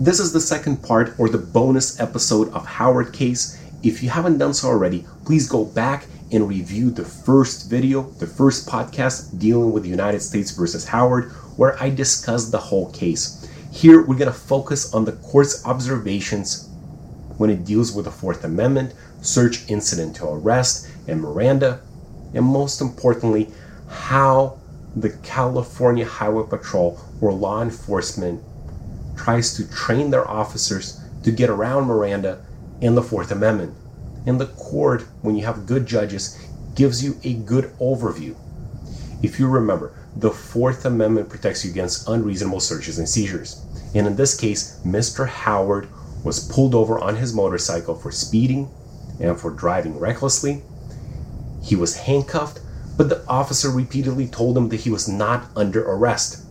This is the second part or the bonus episode of Howard Case. If you haven't done so already, please go back and review the first video, the first podcast dealing with the United States versus Howard, where I discussed the whole case. Here, we're going to focus on the court's observations when it deals with the Fourth Amendment, search incident to arrest, and Miranda, and most importantly, how the California Highway Patrol or law enforcement tries to train their officers to get around Miranda and the Fourth Amendment. And the court, when you have good judges, gives you a good overview. If you remember, the Fourth Amendment protects you against unreasonable searches and seizures. And in this case, Mr. Howard was pulled over on his motorcycle for speeding and for driving recklessly. He was handcuffed, but the officer repeatedly told him that he was not under arrest.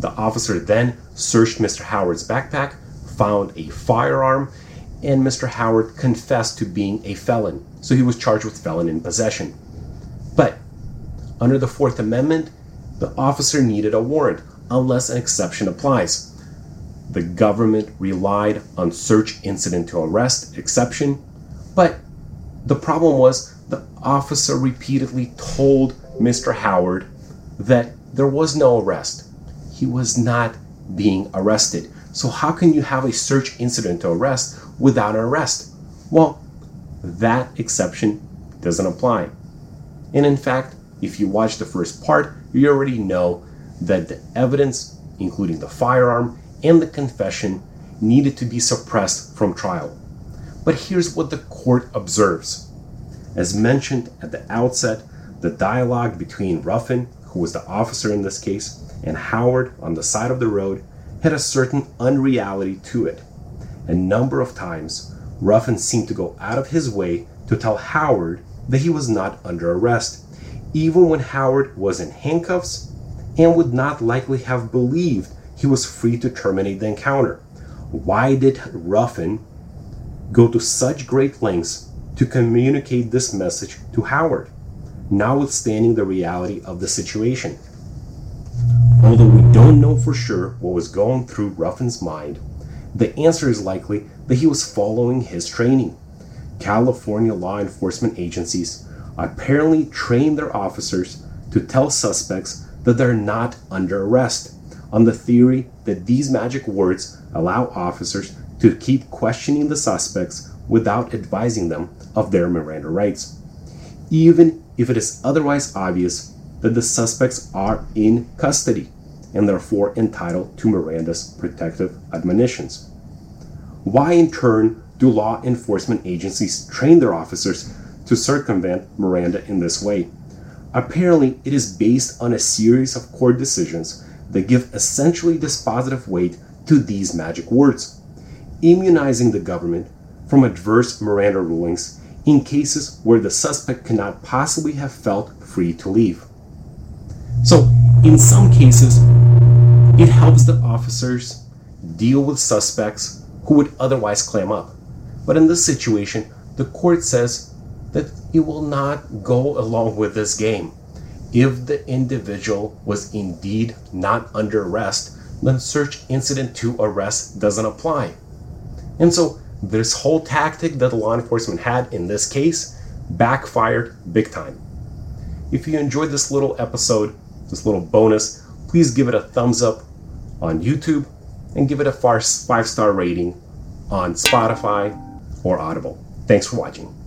The officer then searched Mr. Howard's backpack, found a firearm, and Mr. Howard confessed to being a felon, so he was charged with felon in possession. But under the Fourth Amendment, the officer needed a warrant unless an exception applies. The government relied on search incident to arrest exception, but the problem was the officer repeatedly told Mr. Howard that there was no arrest. He was not being arrested. So, how can you have a search incident to arrest without an arrest? Well, that exception doesn't apply. And in fact, if you watch the first part, you already know that the evidence, including the firearm and the confession, needed to be suppressed from trial. But here's what the court observes. As mentioned at the outset, the dialogue between Ruffin, who was the officer in this case, and Howard on the side of the road had a certain unreality to it. A number of times, Ruffin seemed to go out of his way to tell Howard that he was not under arrest, even when Howard was in handcuffs and would not likely have believed he was free to terminate the encounter. Why did Ruffin go to such great lengths to communicate this message to Howard, notwithstanding the reality of the situation? Don't know for sure what was going through Ruffin's mind, the answer is likely that he was following his training. California law enforcement agencies apparently train their officers to tell suspects that they're not under arrest, on the theory that these magic words allow officers to keep questioning the suspects without advising them of their Miranda rights, even if it is otherwise obvious that the suspects are in custody and therefore entitled to Miranda's protective admonitions. Why, in turn, do law enforcement agencies train their officers to circumvent Miranda in this way? Apparently, it is based on a series of court decisions that give essentially dispositive weight to these magic words, immunizing the government from adverse Miranda rulings in cases where the suspect cannot possibly have felt free to leave. So, in some cases, it helps the officers deal with suspects who would otherwise clam up. But in this situation, the court says that it will not go along with this game. If the individual was indeed not under arrest, then search incident to arrest doesn't apply. And so this whole tactic that law enforcement had in this case backfired big time. If you enjoyed this little episode, this little bonus, please give it a thumbs up on YouTube and give it a five star rating on Spotify or Audible. Thanks for watching.